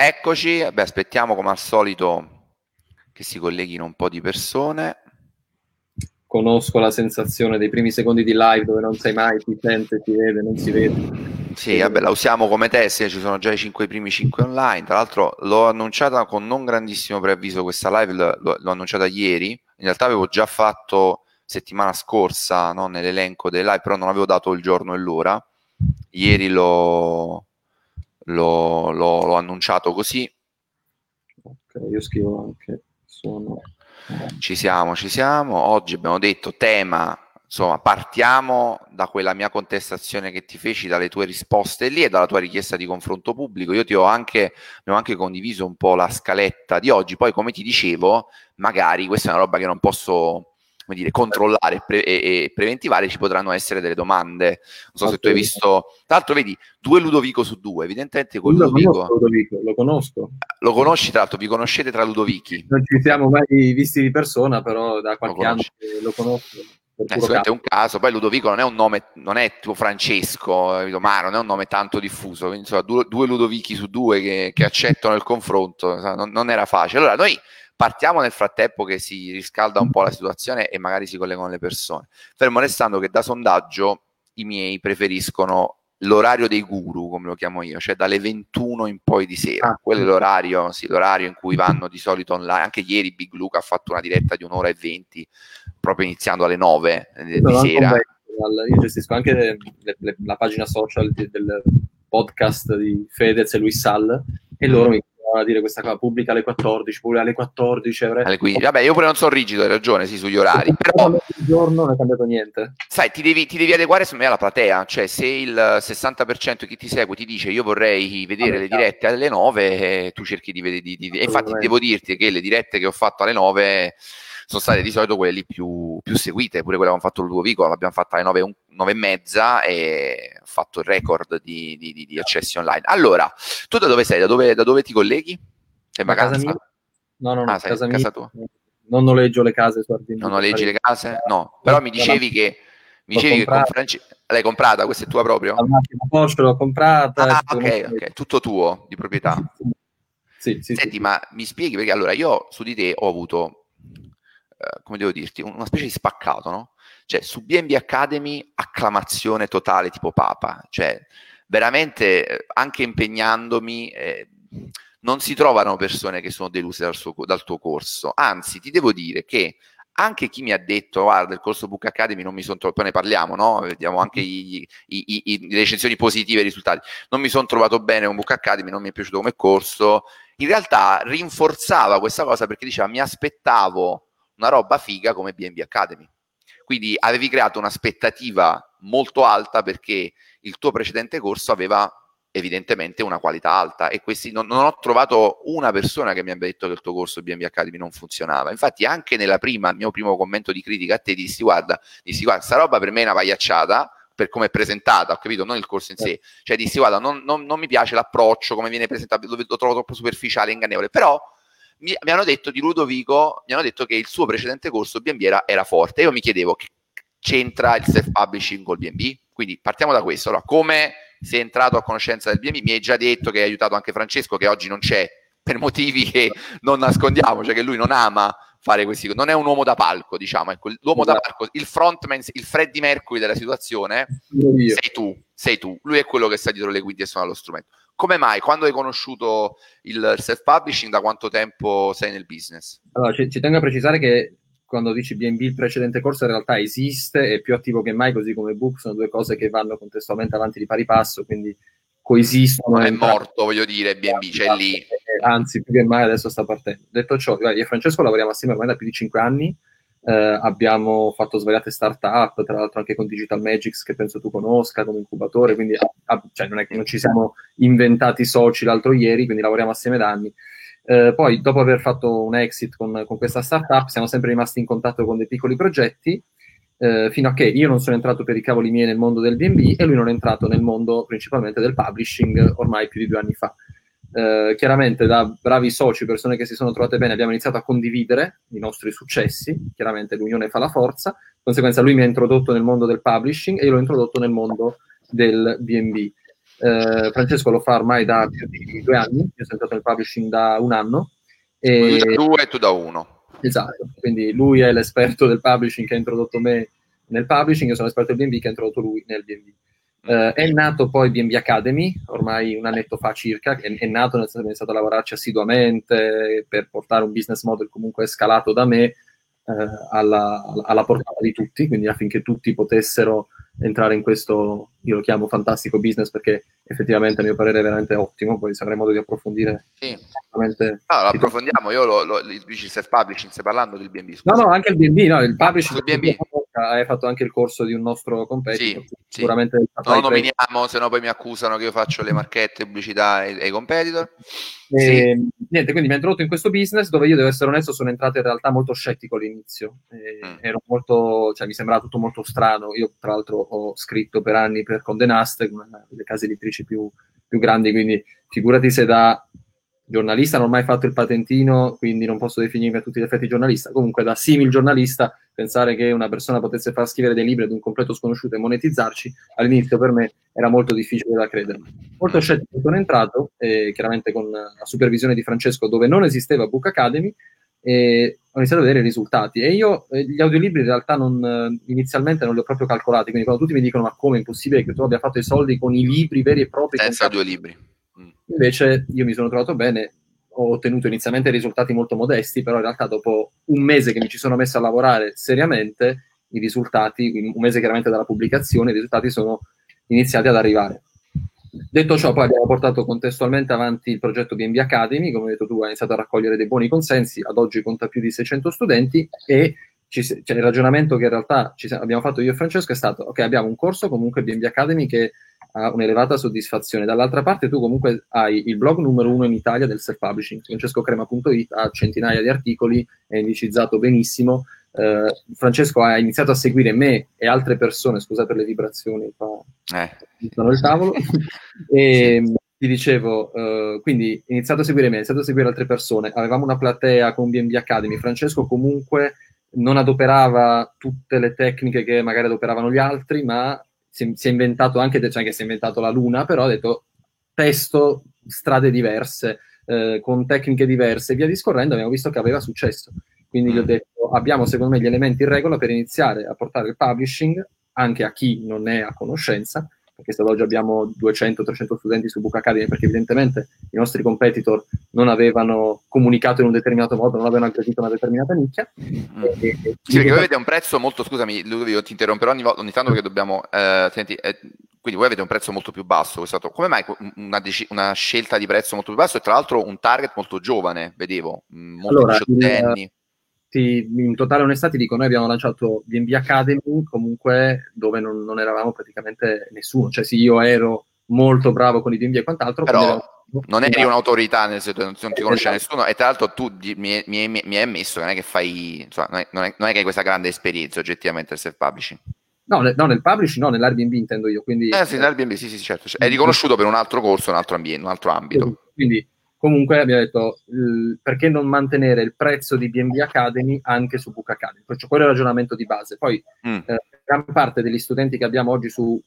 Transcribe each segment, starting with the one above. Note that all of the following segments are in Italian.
Eccoci, Beh, aspettiamo come al solito che si colleghino un po' di persone. Conosco la sensazione dei primi secondi di live dove non sai mai, ti sente, ti vede, non si vede. Sì, vabbè, la usiamo come test, ci sono già i, cinque, i primi 5 online. Tra l'altro l'ho annunciata con non grandissimo preavviso questa live, l'ho, l'ho annunciata ieri. In realtà avevo già fatto settimana scorsa no, nell'elenco delle live, però non avevo dato il giorno e l'ora. Ieri l'ho, l'ho, l'ho, l'ho annunciato così. Ok, io scrivo anche sono... Ci siamo, ci siamo. Oggi abbiamo detto tema, insomma, partiamo da quella mia contestazione che ti feci, dalle tue risposte lì e dalla tua richiesta di confronto pubblico. Io ti ho anche, ho anche condiviso un po' la scaletta di oggi. Poi, come ti dicevo, magari questa è una roba che non posso come dire, controllare e, pre- e, preventivare, ci potranno essere delle domande. Non so se tu hai visto, tra l'altro, vedi due Ludovico su due, evidentemente con Ludovico, Ludovico. Lo conosco. Lo conosci, tra l'altro, vi conoscete tra Ludovichi? Non ci siamo mai visti di persona, però da qualche lo anno lo conosco. Eh, è un caso, poi Ludovico non è un nome, non è tipo Francesco, ma non è un nome tanto diffuso, quindi insomma due, due Ludovichi su due che, che accettano il confronto, non, non, era facile. Allora noi Partiamo nel frattempo che si riscalda un po' la situazione e magari si collegano le persone. Fermo restando che da sondaggio i miei preferiscono l'orario dei guru, come lo chiamo io, cioè dalle 21 in poi di sera. Ah, quello è l'orario, sì, l'orario in cui vanno di solito online. Anche ieri Big Luke ha fatto una diretta di un'ora e venti, proprio iniziando alle 9 di sera. Io gestisco anche le, le, la pagina social del podcast di Fedez e Luis Sal e loro mi a dire questa cosa, pubblica alle 14, pure alle 14. Avrei... Alle 15. Vabbè, io pure non sono rigido, hai ragione, sì, sugli orari. Però il giorno non è cambiato niente. Sai, ti devi, ti devi adeguare secondo me alla platea, cioè se il 60% di chi ti segue ti dice io vorrei vedere Vabbè, le dirette alle 9, eh, tu cerchi di vedere... Di, di, di... infatti devo dirti che le dirette che ho fatto alle 9 sono state di solito quelle lì più, più seguite, pure quella che abbiamo fatto il Ludovico, l'abbiamo fatta alle 9, 9 e mezza e ho fatto il record di, di, di, accessi online. Allora, tu da dove sei? Da dove, da dove ti colleghi? Sei in vacanza? No, no, no, ah, casa, casa tua. Non noleggio le case su Airbnb. Non noleggi le case? No, però mi dicevi che mi dicevi che con Franci... l'hai comprata, questa è tua proprio? La macchina Porsche l'ho comprata. Ah, ok, ok, tutto tuo, di proprietà. Sì, sì, Senti, sì. ma mi spieghi perché allora io su di te ho avuto eh, come devo dirti, una specie di spaccato, no? Cioè, su BNB Academy, acclamazione totale tipo Papa, cioè, veramente, eh, anche impegnandomi, eh, non si trovano persone che sono deluse dal, suo, dal tuo corso, anzi, ti devo dire che anche chi mi ha detto guarda il corso Book Academy non mi sono trovato, poi ne parliamo, no? vediamo anche i, i, i, le recensioni positive e i risultati, non mi sono trovato bene con Book Academy, non mi è piaciuto come corso, in realtà rinforzava questa cosa perché diceva mi aspettavo una roba figa come BNB Academy. Quindi avevi creato un'aspettativa molto alta perché il tuo precedente corso aveva evidentemente una qualità alta e questi non, non, ho trovato una persona che mi abbia detto che il tuo corso BNB Academy non funzionava. Infatti anche nella prima, il mio primo commento di critica a te dissi guarda, dissi guarda, sta roba per me è una pagliacciata per come è presentata, ho capito, non il corso in sé. Certo. Cioè dissi guarda, non, non, non mi piace l'approccio, come viene presentato, lo, lo trovo troppo superficiale, ingannevole, però mi, mi, hanno detto di Ludovico, mi hanno detto che il suo precedente corso BNB era, forte. Io mi chiedevo, c'entra il self-publishing col BNB? Quindi partiamo da questo. Allora, come sei entrato a conoscenza del BNB? Mi hai già detto che hai aiutato anche Francesco, che oggi non c'è, per motivi che non nascondiamo, cioè che lui non ama fare questi non è un uomo da palco diciamo ecco, l'uomo esatto. da palco il frontman il Freddy Mercury della situazione sei tu sei tu lui è quello che sta dietro le quinte e suona lo strumento come mai? Quando hai conosciuto il self-publishing, da quanto tempo sei nel business? Allora, ci, ci tengo a precisare che quando dici BNB il precedente corso in realtà esiste, è più attivo che mai, così come Book, sono due cose che vanno contestualmente avanti di pari passo, quindi coesistono. Non è morto, voglio dire, BNB, c'è lì. Eh, anzi, più che mai adesso sta partendo. Detto ciò, io e Francesco lavoriamo assieme ormai da più di cinque anni, eh, abbiamo fatto svariate start-up, tra l'altro anche con Digital Magics, che penso tu conosca come incubatore, quindi ah, cioè non è che non ci siamo inventati soci l'altro ieri, quindi lavoriamo assieme da anni. Eh, poi, dopo aver fatto un exit con, con, questa startup, siamo sempre rimasti in contatto con dei piccoli progetti, eh, fino a che io non sono entrato per i cavoli miei nel mondo del BNB e lui non è entrato nel mondo principalmente del publishing ormai più di due anni fa. Eh, chiaramente da bravi soci, persone che si sono trovate bene, abbiamo iniziato a condividere i nostri successi, chiaramente l'unione fa la forza, di conseguenza lui mi ha introdotto nel mondo del publishing e io l'ho introdotto nel mondo del BNB. Eh, Francesco lo fa ormai da più di due anni, io sono entrato nel publishing da un anno. E... Da due e tu da uno. Esatto, quindi lui è l'esperto del publishing che ha introdotto me nel publishing, io sono l'esperto del BNB che ha introdotto lui nel BNB. Uh, è nato poi BNB Academy, ormai un annetto fa circa, è, è nato nel senso che ho iniziato a lavorarci assiduamente per portare un business model comunque scalato da me uh, alla, alla, portata di tutti, quindi affinché tutti potessero entrare in questo, io lo chiamo fantastico business perché effettivamente a mio parere è veramente ottimo, poi se avremo modo di approfondire. Sì. Sicuramente... No, lo approfondiamo, io lo, lo, il self-publishing, stai parlando del BNB? Scusa. No, no, anche il BNB, no, il publishing. Il BNB hai fatto anche il corso di un nostro competitor. Sì, sicuramente sì. Non lo nominiamo, se no poi mi accusano che io faccio le marchette, pubblicità ai, ai competitor. E, sì. Niente, quindi mi ha introdotto in questo business dove io devo essere onesto, sono entrato in realtà molto scettico all'inizio. Mm. Ero molto, cioè mi sembrava tutto molto strano. Io, tra l'altro, ho scritto per anni per Conde Nast, una delle case editrici più, più grandi, quindi figurati se da giornalista non ho mai fatto il patentino, quindi non posso definirmi a tutti gli effetti giornalista. Comunque, da simil giornalista, pensare che una persona potesse far scrivere dei libri ad un completo sconosciuto e monetizzarci, all'inizio per me era molto difficile da credere. Molto scettico sono entrato, eh, chiaramente con la supervisione di Francesco, dove non esisteva Book Academy, e ho iniziato a vedere i risultati. E io eh, gli audiolibri in realtà non, eh, inizialmente non li ho proprio calcolati, quindi quando tutti mi dicono ma come è impossibile che tu abbia fatto i soldi con i libri veri e propri? Senza audiolibri Invece io mi sono trovato bene, ho ottenuto inizialmente risultati molto modesti, però in realtà dopo un mese che mi ci sono messo a lavorare seriamente, i risultati, un mese chiaramente dalla pubblicazione, i risultati sono iniziati ad arrivare. Detto ciò, poi abbiamo portato contestualmente avanti il progetto BNB Academy, come hai detto tu, ha iniziato a raccogliere dei buoni consensi, ad oggi conta più di 600 studenti e ci, cioè, il ragionamento che in realtà abbiamo fatto io e Francesco è stato, ok, abbiamo un corso comunque BNB Academy che ha un'elevata soddisfazione. Dall'altra parte tu comunque hai il blog numero uno in Italia del self-publishing, francescocrema.it, ha centinaia di articoli, è indicizzato benissimo. Uh, Francesco ha iniziato a seguire me e altre persone, scusa per le vibrazioni, qua eh. il tavolo, e ti dicevo, uh, quindi ha iniziato a seguire me, ha iniziato a seguire altre persone, avevamo una platea con BNB Academy, Francesco comunque non adoperava tutte le tecniche che magari adoperavano gli altri, ma si, si, è inventato anche, cioè che si è inventato la luna, però ha detto testo strade diverse, eh, con tecniche diverse, via discorrendo, abbiamo visto che aveva successo. Quindi gli ho mm. detto, abbiamo secondo me gli elementi in regola per iniziare a portare il publishing anche a chi non è a conoscenza, perché se oggi abbiamo 200-300 studenti su Book Academy, perché evidentemente i nostri competitor non avevano comunicato in un determinato modo, non avevano aggredito una determinata nicchia. Mm. E, e, sì, perché voi avete un prezzo molto, scusami Ludovico, ti interromperò ogni, ogni tanto perché dobbiamo, eh, senti, eh, quindi voi avete un prezzo molto più basso, come mai una, una, scelta di prezzo molto più basso e tra l'altro un target molto giovane, vedevo, mm, molto allora, diciottenni? Ti, in totale onestà ti dico, noi abbiamo lanciato BNB Academy comunque dove non, non, eravamo praticamente nessuno, cioè sì, io ero molto bravo con i BNB e quant'altro. Però non eri un'autorità nel senso non ti conosce esatto. nessuno e tra l'altro tu mi, mi, mi, hai ammesso che non è che fai, insomma, non, è, non, è, non, è, che hai questa grande esperienza oggettivamente del self-publishing. No, nel, no, nel publishing, no, nell'Airbnb intendo io. Quindi, eh sì, nell'Airbnb, sì, sì, certo. Cioè, è riconosciuto per un altro corso, un altro ambiente, un altro ambito. Quindi Comunque abbiamo detto perché non mantenere il prezzo di BNB Academy anche su Book Academy? Cioè, quello è il ragionamento di base. Poi mm. eh, gran parte degli studenti che abbiamo oggi su,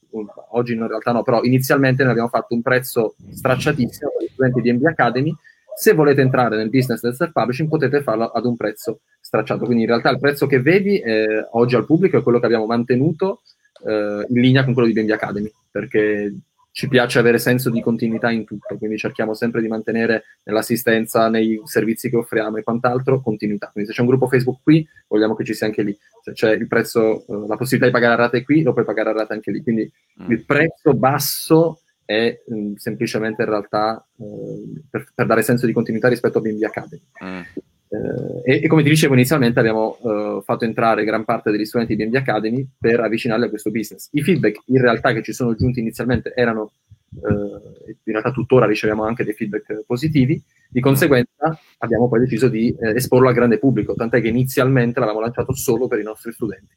oggi in realtà no, però inizialmente noi abbiamo fatto un prezzo stracciatissimo per gli studenti di BNB Academy. Se volete entrare nel business del self-publishing potete farlo ad un prezzo stracciato. Quindi in realtà il prezzo che vedi eh, oggi al pubblico è quello che abbiamo mantenuto eh, in linea con quello di BNB Academy, perché ci piace avere senso di continuità in tutto, quindi cerchiamo sempre di mantenere nell'assistenza, nei servizi che offriamo e quant'altro, continuità. Quindi se c'è un gruppo Facebook qui, vogliamo che ci sia anche lì. Se c'è il prezzo, eh, la possibilità di pagare a rate qui, lo puoi pagare a rate anche lì. Quindi mm. il prezzo basso è mh, mm, semplicemente in realtà eh, per, per, dare senso di continuità rispetto a BNB Academy. Mm. Eh, e, e, come ti dicevo inizialmente abbiamo uh, fatto entrare gran parte degli studenti di BNB Academy per avvicinarli a questo business. I feedback in realtà che ci sono giunti inizialmente erano, uh, in realtà tuttora riceviamo anche dei feedback positivi, di conseguenza abbiamo poi deciso di eh, esporlo al grande pubblico, tant'è che inizialmente l'avevamo lanciato solo per i nostri studenti.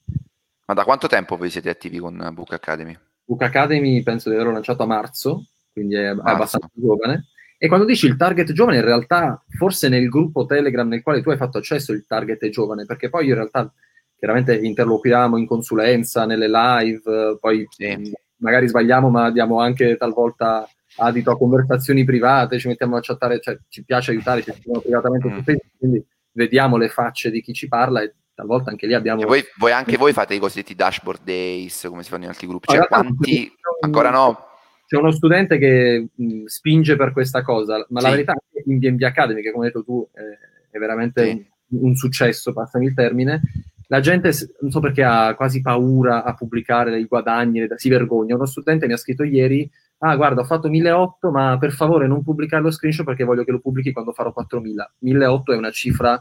Ma da quanto tempo voi siete attivi con Book Academy? Book Academy penso di averlo lanciato a marzo, quindi è marzo. abbastanza giovane. E quando dici il target giovane, in realtà forse nel gruppo Telegram nel quale tu hai fatto accesso il target è giovane, perché poi in realtà chiaramente interloquiamo in consulenza, nelle live, poi sì. magari sbagliamo, ma diamo anche talvolta adito a conversazioni private, ci mettiamo a chattare, cioè ci piace aiutare, ci scriviamo privatamente mm. su Facebook, quindi vediamo le facce di chi ci parla e talvolta anche lì abbiamo... Voi, voi, anche voi fate i cosiddetti dashboard days, come si fanno in altri gruppi, cioè quanti... Ancora no? C'è uno studente che mh, spinge per questa cosa, ma sì. la verità è che in BNB Academy, che come hai detto tu eh, è veramente sì. un, un successo, passami il termine, la gente, non so perché ha quasi paura a pubblicare i guadagni, si vergogna. Uno studente mi ha scritto ieri, ah guarda ho fatto 1.800 ma per favore non pubblicare lo screenshot perché voglio che lo pubblichi quando farò 4.000. 1.800 è una cifra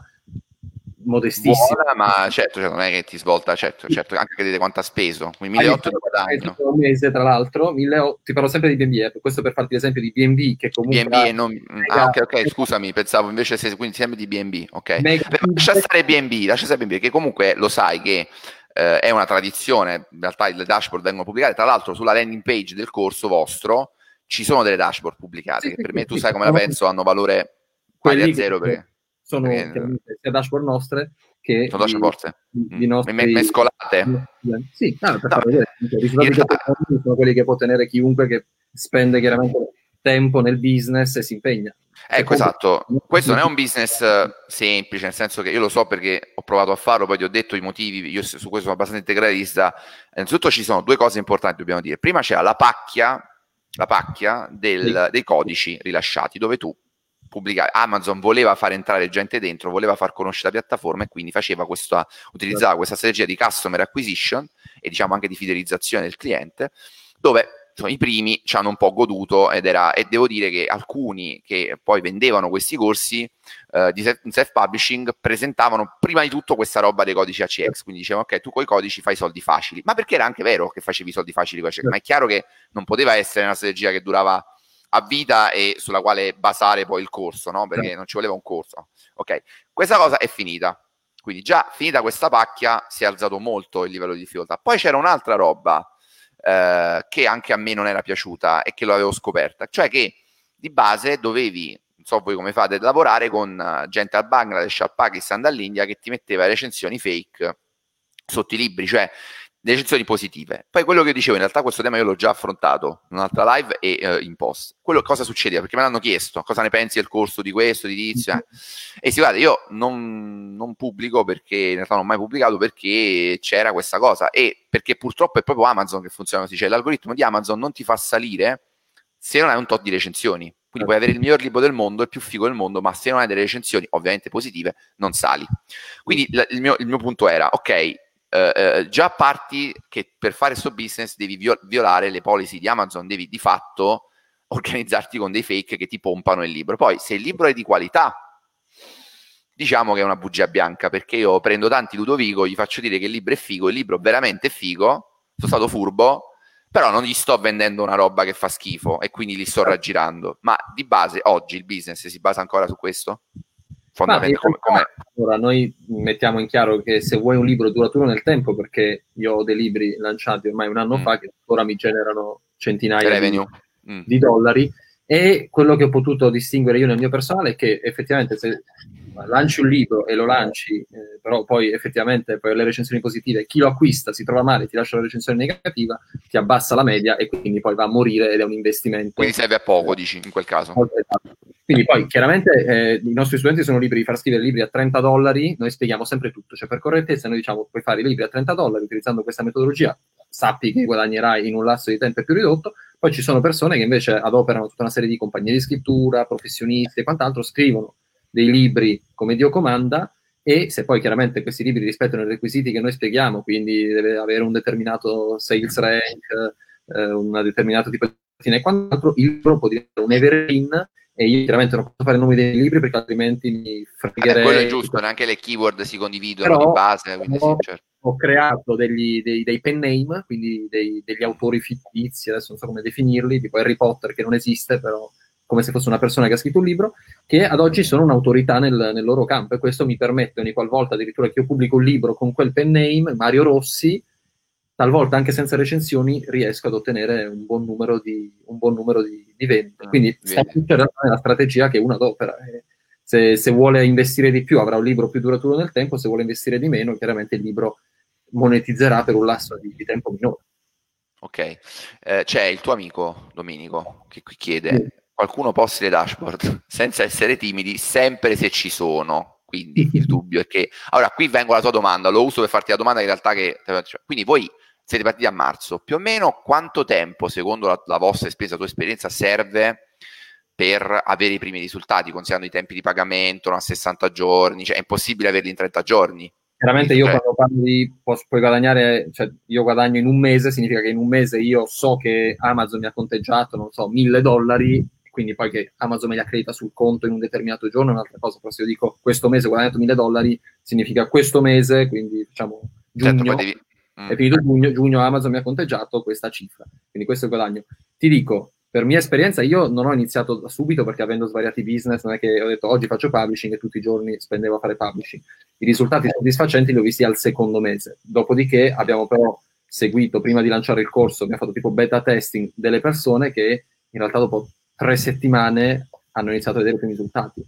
modestissima. Buona, ma certo, cioè, non è che ti svolta, certo, certo anche vedete quanto ha speso. Quindi 1.800 di guadagno. Un mese, tra l'altro, 1.800, ti parlo sempre di BNB, questo per farti l'esempio di BNB che comunque... BNB non... Ah, ok, ok, scusami, pensavo invece sei quindi sempre di BNB, ok. Mega... Lascia stare BNB, lascia stare BNB, che comunque lo sai che eh, è una tradizione, in realtà le dashboard vengono pubblicate, tra l'altro sulla landing page del corso vostro ci sono delle dashboard pubblicate, sì, che per me, tu sai come la penso, hanno valore pari a zero perché sono perché... sia dashboard nostre che sono dashboard i, i mm. nostri mescolate sì, no, per no, vedere, i risultati realtà... sono quelli che può ottenere chiunque che spende chiaramente tempo nel business e si impegna Ecco, esatto. Questo non è un business eh, semplice, nel senso che io lo so perché ho provato a farlo, poi ti ho detto i motivi, io su questo sono abbastanza integralista. Innanzitutto ci sono due cose importanti, dobbiamo dire. Prima c'è la pacchia, la pacchia del, dei codici rilasciati, dove tu pubblicare. Amazon voleva far entrare gente dentro, voleva far conoscere la piattaforma e quindi faceva questa, utilizzava questa strategia di customer acquisition e diciamo anche di fidelizzazione del cliente, dove insomma, i primi ci hanno un po' goduto ed era, e devo dire che alcuni che poi vendevano questi corsi eh, di self-publishing presentavano prima di tutto questa roba dei codici ACX, quindi dicevano ok tu con i codici fai soldi facili, ma perché era anche vero che facevi soldi facili con ACX, ma è chiaro che non poteva essere una strategia che durava a vita e sulla quale basare poi il corso, no? Perché non ci voleva un corso. Ok, questa cosa è finita. Quindi già finita questa pacchia si è alzato molto il livello di difficoltà. Poi c'era un'altra roba eh, che anche a me non era piaciuta e che l'avevo scoperta, cioè che di base dovevi, non so voi come fate, lavorare con uh, gente al Bangladesh, al Pakistan, dall'India che ti metteva recensioni fake sotto i libri, cioè recensioni positive. Poi quello che dicevo, in realtà questo tema io l'ho già affrontato in un'altra live e uh, in post. Quello cosa succedeva? Perché me l'hanno chiesto, cosa ne pensi del corso di questo, di tizio? Eh? E si guarda, io non, non, pubblico perché, in realtà non ho mai pubblicato perché c'era questa cosa e perché purtroppo è proprio Amazon che funziona così, cioè l'algoritmo di Amazon non ti fa salire se non hai un tot di recensioni. Quindi puoi avere il miglior libro del mondo, il più figo del mondo, ma se non hai delle recensioni, ovviamente positive, non sali. Quindi il mio, il mio punto era, ok, eh, eh, già parti che per fare questo business devi violare le policy di Amazon, devi di fatto organizzarti con dei fake che ti pompano il libro. Poi, se il libro è di qualità, diciamo che è una bugia bianca, perché io prendo tanti Ludovico, gli faccio dire che il libro è figo, il libro veramente è figo, sono stato furbo, però non gli sto vendendo una roba che fa schifo e quindi li sto raggirando. Ma di base, oggi il business si basa ancora su questo? Fondamentalmente come. Allora, noi mettiamo in chiaro che se vuoi un libro duraturo nel tempo, perché io ho dei libri lanciati ormai un anno mm. fa che ora mi generano centinaia di, mm. di, dollari, e quello che ho potuto distinguere io nel mio personale è che effettivamente se lanci un libro e lo lanci, eh, però poi effettivamente poi le recensioni positive, chi lo acquista si trova male, ti lascia la recensione negativa, ti abbassa la media e quindi poi va a morire ed è un investimento. Quindi serve a poco, dici, in quel caso. Quindi poi chiaramente eh, i nostri studenti sono liberi di far scrivere libri a 30 dollari, noi spieghiamo sempre tutto, cioè per correttezza noi diciamo puoi fare i libri a 30 dollari utilizzando questa metodologia, sappi che guadagnerai in un lasso di tempo più ridotto, poi ci sono persone che invece adoperano tutta una serie di compagnie di scrittura, professionisti e quant'altro, scrivono dei libri come Dio comanda e se poi chiaramente questi libri rispettano i requisiti che noi spieghiamo, quindi deve avere un determinato sales rank, eh, una determinata tipo di e quant'altro, il libro può diventare un evergreen e io chiaramente non posso fare i nomi dei libri perché altrimenti mi fregherei. Eh, quello è giusto, neanche le keyword si condividono Però, di base. Quindi ho, sì, certo. ho creato degli, dei, dei, pen name, quindi dei, degli autori fittizi, adesso non so come definirli, tipo Harry Potter che non esiste, però come se fosse una persona che ha scritto un libro, che ad oggi sono un'autorità nel, nel loro campo e questo mi permette ogni qualvolta addirittura che io pubblico un libro con quel pen name, Mario Rossi, talvolta anche senza recensioni riesco ad ottenere un buon numero di, buon numero di, di vendite. Ah, Quindi sta nella strategia che uno adopera. Se, se, vuole investire di più avrà un libro più duraturo nel tempo, se vuole investire di meno chiaramente il libro monetizzerà per un lasso di, di tempo minore. Ok, eh, c'è il tuo amico Domenico che qui chiede. Qualcuno posti le dashboard senza essere timidi, sempre se ci sono. Quindi il dubbio è che... Allora, qui vengo alla tua domanda, lo uso per farti la domanda in realtà che... Quindi voi siete partiti a marzo, più o meno quanto tempo, secondo la, la vostra esperienza, la tua esperienza, serve per avere i primi risultati, considerando i tempi di pagamento no, a 60 giorni, cioè è impossibile averli in 30 giorni. Chiaramente io cioè quando parlo di posso, puoi guadagnare, cioè io guadagno in un mese, significa che in un mese io so che Amazon mi ha conteggiato, non so, mille dollari, quindi poi che Amazon me li accredita sul conto in un determinato giorno è un'altra cosa, però se io dico questo mese ho guadagnato mille dollari, significa questo mese, quindi diciamo certo, giugno, certo, devi... mm. è finito giugno, giugno Amazon mi ha conteggiato questa cifra, quindi questo è il guadagno. Ti dico, per mia esperienza io non ho iniziato da subito perché avendo svariati business non è che ho detto oggi faccio publishing e tutti i giorni spendevo a fare publishing. I risultati soddisfacenti li ho visti al secondo mese. Dopodiché abbiamo però seguito, prima di lanciare il corso, abbiamo fatto tipo beta testing delle persone che in realtà dopo tre settimane hanno iniziato a vedere i primi risultati.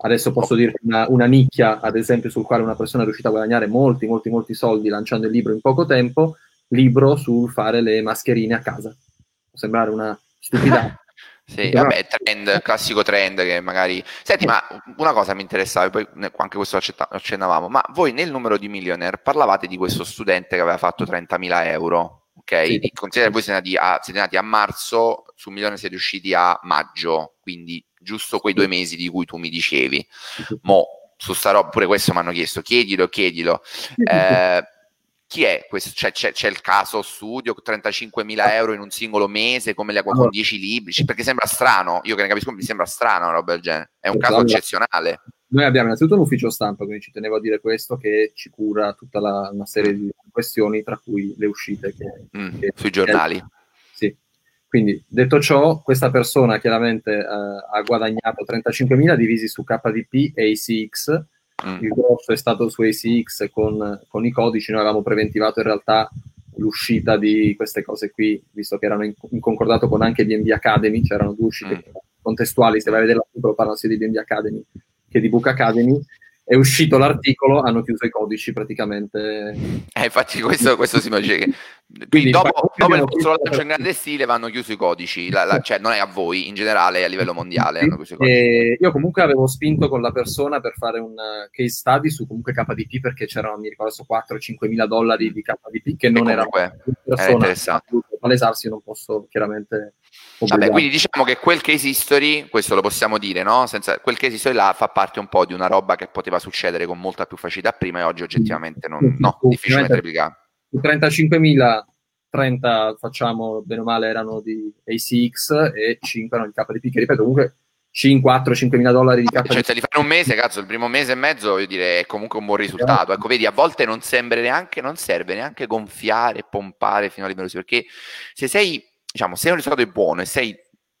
Adesso posso dirti una, una nicchia, ad esempio, sul quale una persona è riuscita a guadagnare molti, molti, molti soldi lanciando il libro in poco tempo, libro sul fare le mascherine a casa. Può sembrare una stupidata. Sì, Però... vabbè, trend, classico trend che magari... Senti, ma una cosa mi interessava, poi anche questo accennavamo, ma voi nel numero di Millionaire parlavate di questo studente che aveva fatto 30.000 euro, ok? Sì. Considera voi siete nati, a, siete nati a marzo, su Millionaire siete usciti a maggio, quindi giusto quei due mesi di cui tu mi dicevi. Mo, su sta roba, pure questo mi hanno chiesto, chiedilo, chiedilo. Eh, chi è questo? C'è, c'è, c'è, il caso studio 35.000 euro in un singolo mese come le, con 10 libri perché sembra strano io che ne capisco mi sembra strano una roba del genere è un caso eccezionale noi abbiamo innanzitutto un ufficio stampa quindi ci tenevo a dire questo che ci cura tutta la, una serie di questioni tra cui le uscite che, mm, che, sui giornali. Che, sì. Quindi detto ciò questa persona chiaramente eh, ha guadagnato 35.000 divisi su KDP e ACX Mm. Il grosso è stato su ACX con, con, i codici, noi avevamo preventivato in realtà l'uscita di queste cose qui, visto che erano in, in concordato con anche BNB Academy, c'erano due uscite mm. contestuali, se vai a vedere l'articolo parlano sia di BNB Academy che di Book Academy, è uscito l'articolo, hanno chiuso i codici praticamente. Eh, infatti questo, questo si immagina che... Quindi, dopo, dopo il vostro lancio in grande stile vanno chiusi i codici, la, la, cioè non è a voi, in generale a livello mondiale hanno chiuso i codici. io comunque avevo spinto con la persona per fare un case study su comunque KDP perché c'erano, mi ricordo, 4-5 mila dollari di KDP che non era, era interessante. Palesarsi, non posso chiaramente Vabbè, quindi diciamo che quel case history, questo lo possiamo dire, no? Senza, quel case history là fa parte un po' di una roba che poteva succedere con molta più facilità prima e oggi oggettivamente non, no, difficilmente replicabile. Su 35.000, 30 facciamo bene o male erano di ACX e 5 erano di KDP, che ripeto comunque 5, 4, mila dollari di KDP. Cioè, se li fai un mese, cazzo, il primo mese e mezzo, voglio dire, è comunque un buon risultato. Ecco, vedi, a volte non, neanche, non serve neanche gonfiare, pompare fino a livello perché se sei diciamo, se un risultato è buono e sei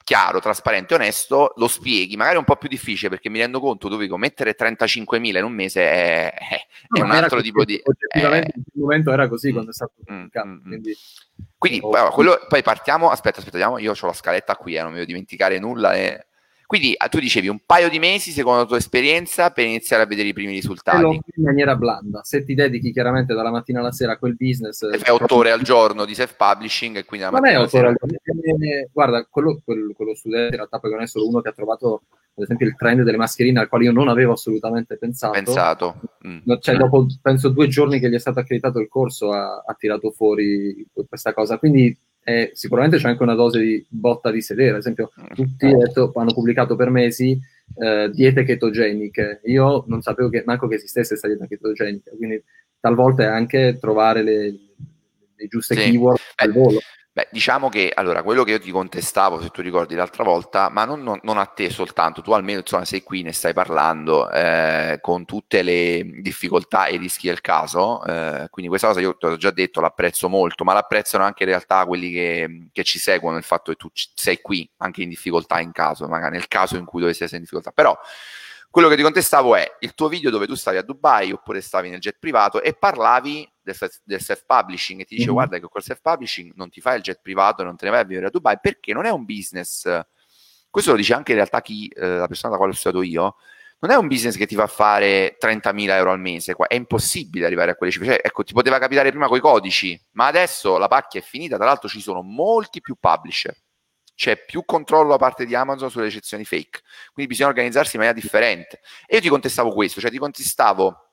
chiaro, trasparente, onesto, lo spieghi, magari è un po' più difficile perché mi rendo conto, dovevo mettere 35.000 in un mese, è, è, no, un altro tipo di... Oggettivamente in quel momento era così mm, quando è stato pubblicato, mm, mm, quindi... Quindi, oh, quello, poi partiamo, aspetta, aspetta, io ho la scaletta qui, eh, non mi devo dimenticare nulla. Eh. Quindi ah, tu dicevi un paio di mesi, secondo la tua esperienza, per iniziare a vedere i primi risultati. in maniera blanda. Se ti dedichi chiaramente dalla mattina alla sera a quel business... E fai otto ore al giorno di self-publishing e quindi la mattina Non è otto ore al giorno. Guarda, quello, quello, quello, studente in realtà poi non è solo uno che ha trovato, ad esempio, il trend delle mascherine al quale io non avevo assolutamente pensato. Pensato. Mm. Cioè, dopo, penso, due giorni che gli è stato accreditato il corso, ha, ha tirato fuori questa cosa. Quindi e sicuramente c'è anche una dose di botta di sedere. Ad esempio, tutti detto, hanno pubblicato per mesi eh, diete ketogeniche. Io non sapevo che, manco che esistesse questa dieta chetogenica, quindi talvolta è anche trovare le, le giuste sì. keyword al volo. Beh, diciamo che allora quello che io ti contestavo, se tu ricordi l'altra volta, ma non, non, non a te soltanto, tu almeno insomma, sei qui, ne stai parlando eh, con tutte le difficoltà e i rischi del caso. Eh, quindi questa cosa io ti ho già detto, l'apprezzo molto, ma l'apprezzano anche in realtà quelli che, che ci seguono, il fatto che tu sei qui anche in difficoltà in caso, magari nel caso in cui dovessi essere in difficoltà. Però quello che ti contestavo è il tuo video dove tu stavi a Dubai oppure stavi nel jet privato e parlavi del, del self-publishing e ti dice mm-hmm. guarda che col self-publishing non ti fai il jet privato, non te ne vai a vivere a Dubai perché non è un business. Questo lo dice anche in realtà chi, eh, la persona da quale ho studiato io, non è un business che ti fa fare 30.000 euro al mese, è impossibile arrivare a quelle cifre. Cioè, ecco, ti poteva capitare prima con i codici, ma adesso la pacchia è finita, tra l'altro ci sono molti più publisher, c'è più controllo da parte di Amazon sulle eccezioni fake, quindi bisogna organizzarsi in maniera differente. E io ti contestavo questo, cioè ti contestavo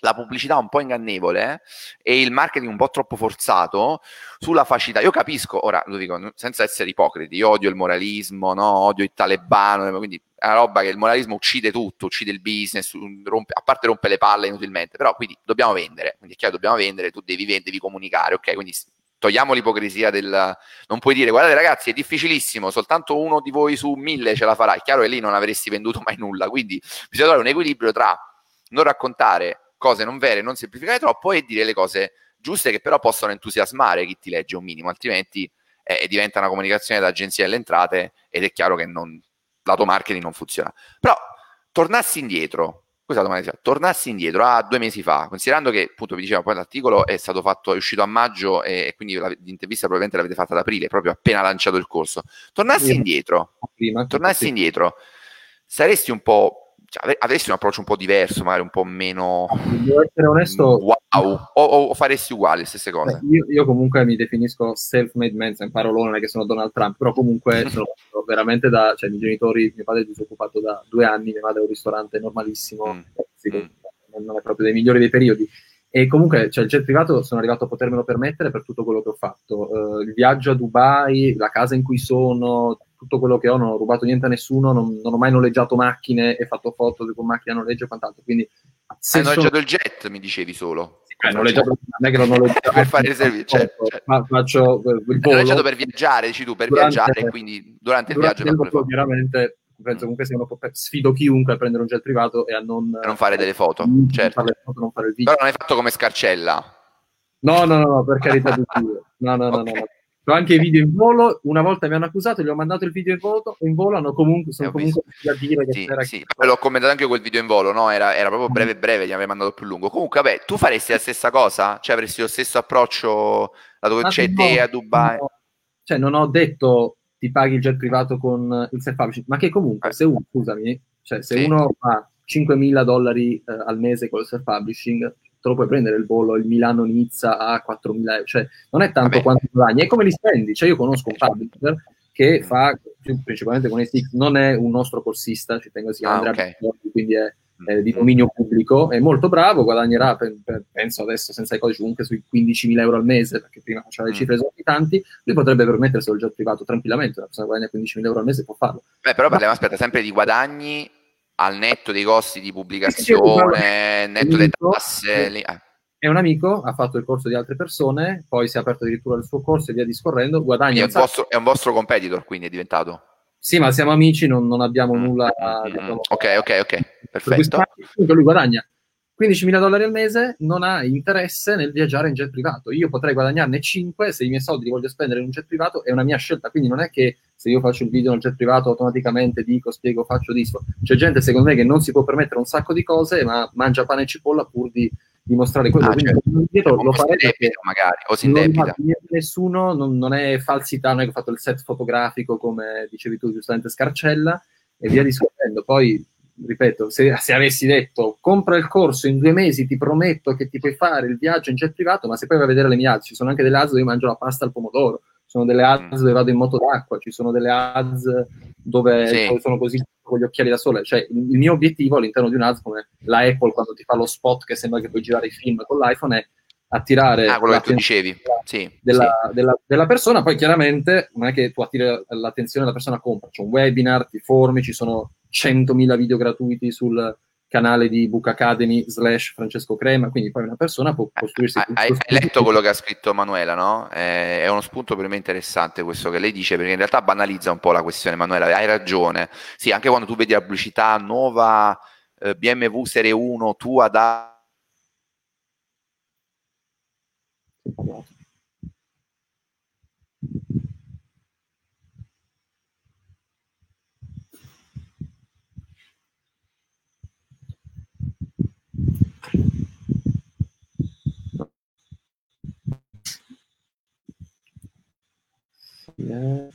la pubblicità un po' ingannevole eh, e il marketing un po' troppo forzato sulla facilità. Io capisco, ora lo dico senza essere ipocriti, io odio il moralismo, no? odio il talebano, quindi è una roba che il moralismo uccide tutto, uccide il business, rompe, a parte rompe le palle inutilmente, però quindi dobbiamo vendere, quindi è chiaro dobbiamo vendere, tu devi vendere, devi comunicare, ok? Quindi togliamo l'ipocrisia del... non puoi dire guardate ragazzi è difficilissimo, soltanto uno di voi su mille ce la farà, è chiaro che lì non avresti venduto mai nulla, quindi bisogna trovare un equilibrio tra non raccontare cose non vere, non semplificare troppo e dire le cose giuste che però possono entusiasmare chi ti legge un minimo, altrimenti eh, diventa una comunicazione d'agenzia delle entrate ed è chiaro che non, lato marketing non funziona. Però tornassi indietro, questa domanda tornassi indietro a due mesi fa, considerando che appunto vi dicevo poi l'articolo è stato fatto, è uscito a maggio e, e quindi l'intervista probabilmente l'avete fatta ad aprile, proprio appena lanciato il corso. Tornassi indietro, prima, tornassi indietro, saresti un po' cioè, avresti un approccio un po' diverso, magari un po' meno. Devo essere onesto. Wow, o, o, faresti uguali, stesse cose? Io, io, comunque mi definisco self-made man, in parolone, non è che sono Donald Trump, però comunque sono veramente da. cioè, i miei genitori, mio padre è disoccupato da due anni, mia madre è un ristorante normalissimo, mm. Sì, mm. non è proprio dei migliori dei periodi. E comunque, cioè, il jet privato sono arrivato a potermelo permettere per tutto quello che ho fatto. Uh, il viaggio a Dubai, la casa in cui sono, tutto quello che ho, non ho rubato niente a nessuno, non, non ho mai noleggiato macchine e fatto foto con macchina a noleggio e quant'altro. Quindi, se Hai noleggiato sono... il jet, mi dicevi solo. Sì, noleggiato, non è che l'ho noleggiato per fare il servizio. Cioè, cioè. Ma faccio il volo. noleggiato per viaggiare, dici tu, per durante, viaggiare, e quindi durante il durante viaggio. Il chiaramente penso comunque sia uno sfido chiunque a prendere un jet privato e a non, non fare delle foto, certo. Fare foto, non fare il video. Però non hai fatto come Scarcella. No, no, no, no per carità di Dio. No, no, no, okay. no, no. Ho anche i video in volo, una volta mi hanno accusato, gli ho mandato il video in volo, in volo hanno comunque, sono comunque a dire che sì, c'era... Sì, che... l'ho commentato anche quel video in volo, no? Era, era proprio breve breve, gli avrei mandato più lungo. Comunque, vabbè, tu faresti la stessa cosa? Cioè avresti lo stesso approccio da dove c'è no, te a Dubai? No. Cioè non ho detto ti paghi il jet privato con il self-publishing, ma che comunque eh. se uno, scusami, cioè se sì. uno fa 5.000 dollari eh, al mese con il self-publishing, te lo puoi prendere il volo, il Milano-Nizza a 4.000 euro, cioè non è tanto Vabbè. quanto guadagni, è come li spendi, cioè io conosco un publisher che fa, principalmente con ASIC, non è un nostro corsista, ci tengo a si chiama ah, okay. quindi è eh, di dominio pubblico, è molto bravo, guadagnerà, per, per, penso adesso senza i codici, comunque sui 15.000 euro al mese, perché prima faceva le mm. cifre esorbitanti, lui potrebbe permetterselo il privato tranquillamente, una persona che guadagna 15.000 euro al mese può farlo. Beh, però parliamo, aspetta, sempre di guadagni al netto dei costi di pubblicazione, netto delle tasse. Lì, eh. È un amico, ha fatto il corso di altre persone, poi si è aperto addirittura il suo corso e via discorrendo. Guadagna. È un, vostro, è un, vostro, competitor, quindi è diventato. Sì, ma siamo amici, non, non abbiamo mm, nulla. Mm, diciamo, ok, ok, ok, perfetto. Lui guadagna 15.000 dollari al mese, non ha interesse nel viaggiare in jet privato. Io potrei guadagnarne 5 se i miei soldi li voglio spendere in un jet privato, è una mia scelta. Quindi non è che se io faccio il video nel jet privato automaticamente dico, spiego, faccio, disfo. C'è gente secondo me che non si può permettere un sacco di cose, ma mangia pane e cipolla pur di dimostrare quello. Ah, certo. dietro, lo farei debito, magari, o si indebita. Nessuno, non, non, è falsità, non è che ho fatto il set fotografico come dicevi tu giustamente Scarcella e via discorrendo. Poi ripeto, se, se, avessi detto compra il corso in due mesi, ti prometto che ti puoi fare il viaggio in jet privato, ma se poi vai a vedere le mie ads, ci sono anche delle ads dove mangio la pasta al pomodoro, ci sono delle ads dove vado in moto d'acqua, ci sono delle ads dove sì. sono così con gli occhiali da sole. Cioè, il mio obiettivo all'interno di un'ads come la Apple quando ti fa lo spot che sembra che puoi girare i film con l'iPhone è attirare ah, quello che tu dicevi. Sì, della, sì. Della, della, persona, poi chiaramente non è che tu attiri l'attenzione della persona compra, c'è un webinar, ti formi, ci sono 100.000 video gratuiti sul canale di Book Academy slash Francesco Crema, quindi poi una persona può costruirsi... Hai, hai letto quello che ha scritto Manuela, no? Eh, è uno spunto per me interessante questo che lei dice, perché in realtà banalizza un po' la questione, Manuela, hai ragione. Sì, anche quando tu vedi la pubblicità nuova eh, BMW Serie 1 tua da... God Yeah.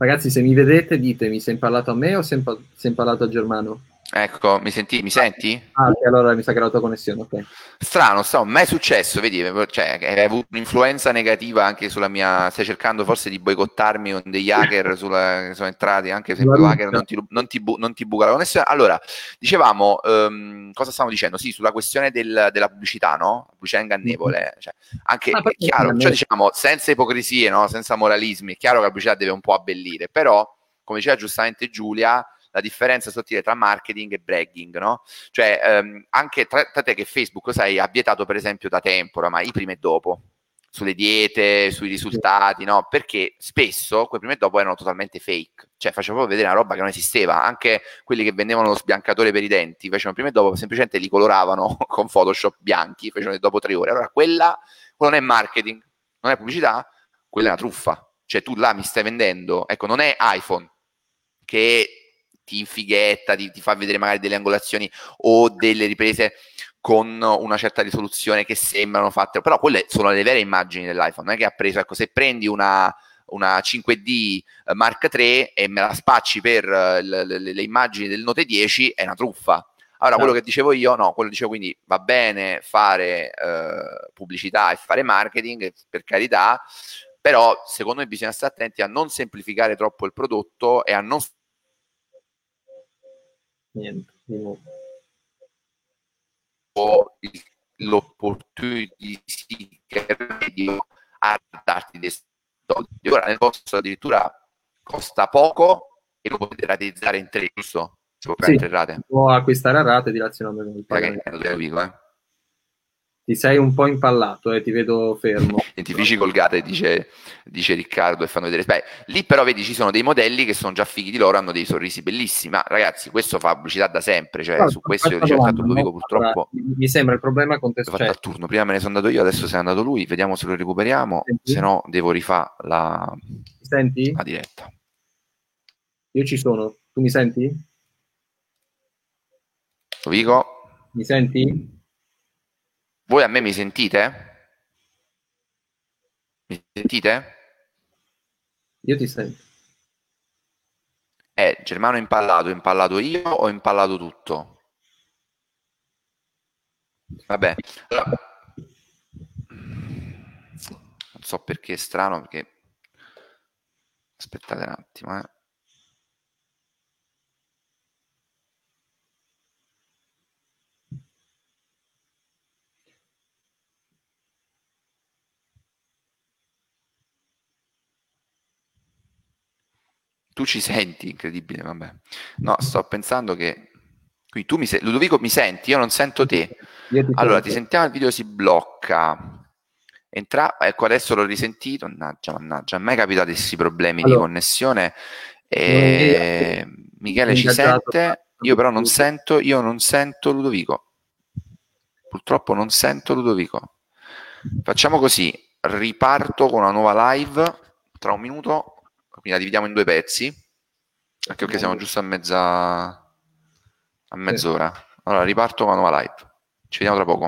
Ragazzi, se mi vedete, ditemi se hai parlato a me o se hai parlato a Germano. Ecco, mi, senti, mi senti? Ah, allora mi sa che la tua connessione, ok. Strano, strano, mai successo, vedi, cioè, hai avuto un'influenza negativa anche sulla mia... Stai cercando forse di boicottarmi con degli hacker sulla, che sono entrati, anche se il hacker non ti, non, ti bu, non ti, buca la connessione. Allora, dicevamo, um, cosa stavamo dicendo? Sì, sulla questione del, della pubblicità, no? Pubblicità ingannevole. Mm-hmm. Cioè, anche, ah, è chiaro, cioè, diciamo, senza ipocrisie, no? senza moralismi, è chiaro che la pubblicità deve un po' abbellire, però, come diceva giustamente Giulia la differenza sottile tra marketing e bragging, no? Cioè, ehm, anche tra, tra, te che Facebook, sai, ha vietato per esempio da tempo, ma i primi e dopo, sulle diete, sui risultati, no? Perché spesso quei primi e dopo erano totalmente fake, cioè facevano vedere una roba che non esisteva, anche quelli che vendevano lo sbiancatore per i denti, facevano prima e dopo, semplicemente li coloravano con Photoshop bianchi, facevano dopo tre ore. Allora, quella, non è marketing, non è pubblicità, quella è una truffa. Cioè tu là mi stai vendendo, ecco, non è iPhone, che ti infighetta, ti, ti fa vedere magari delle angolazioni o delle riprese con una certa risoluzione che sembrano fatte, però quelle sono le vere immagini dell'iPhone, non è che ha preso, ecco, se prendi una, una 5D eh, Mark III e me la spacci per eh, le, le, le immagini del Note 10 è una truffa. Allora, quello che dicevo io, no, quello che dicevo quindi va bene fare eh, pubblicità e fare marketing, per carità, però secondo me bisogna stare attenti a non semplificare troppo il prodotto e a non niente, di nuovo. L'opportunity seeker a darti dei soldi. Ora nel vostro addirittura costa poco e lo potete rateizzare in tre, giusto? Può sì, può acquistare a rate dilazionando con il pagamento. Dico, eh ti sei un po' impallato, eh, ti vedo fermo. Identifici colgate, dice, dice, Riccardo, e fanno vedere. Beh, lì però vedi ci sono dei modelli che sono già fighi di loro, hanno dei sorrisi bellissimi. Ma ragazzi, questo fa pubblicità da sempre. Cioè, allora, su questo io ho ricercato Ludovico, purtroppo. Mi sembra il problema con fatto cioè... turno. Prima me ne sono andato io, adesso se è andato lui. Vediamo se lo recuperiamo. Se no, devo rifare la... Senti? la diretta. Io ci sono. Tu mi senti? Ludovico? Mi senti? Voi a me mi sentite? Mi sentite? Io ti sento. Eh, Germano impallato, impallato io o impallato tutto? Vabbè. Non so perché è strano, perché... Aspettate un attimo, eh. Tu ci senti, incredibile, vabbè. No, sto pensando che... Qui tu mi sei... Ludovico, mi senti? Io non sento te. Ti allora, ti sentiamo, il video si blocca. Entra... Ecco, adesso l'ho risentito. Mannaggia, mannaggia. A me capitati questi problemi allora. di connessione. E... Michele ci sente, io però non sento, io non sento Ludovico. Purtroppo non sento Ludovico. Facciamo così, riparto con una nuova live tra un minuto quindi la dividiamo in due pezzi, anche perché siamo giusto a mezza a mezz'ora. Allora riparto nuova live. Ci vediamo tra poco.